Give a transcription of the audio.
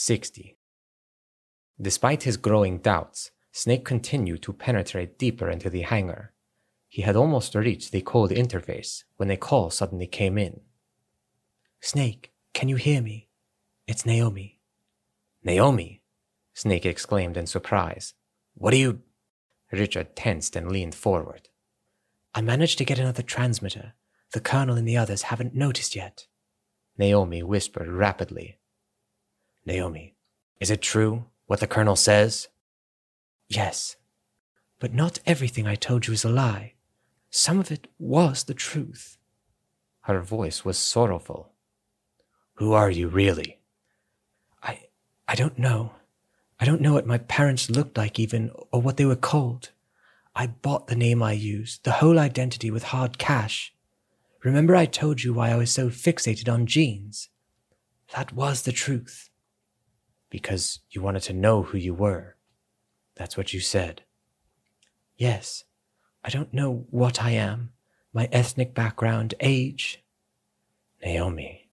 60. Despite his growing doubts, Snake continued to penetrate deeper into the hangar. He had almost reached the cold interface when a call suddenly came in. Snake, can you hear me? It's Naomi. Naomi? Snake exclaimed in surprise. What are you. Richard tensed and leaned forward. I managed to get another transmitter. The colonel and the others haven't noticed yet. Naomi whispered rapidly. Naomi, is it true what the colonel says? Yes. But not everything I told you is a lie. Some of it was the truth. Her voice was sorrowful. Who are you really? I I don't know. I don't know what my parents looked like even or what they were called. I bought the name I used, the whole identity with hard cash. Remember I told you why I was so fixated on genes? That was the truth. Because you wanted to know who you were. That's what you said. Yes. I don't know what I am, my ethnic background, age. Naomi,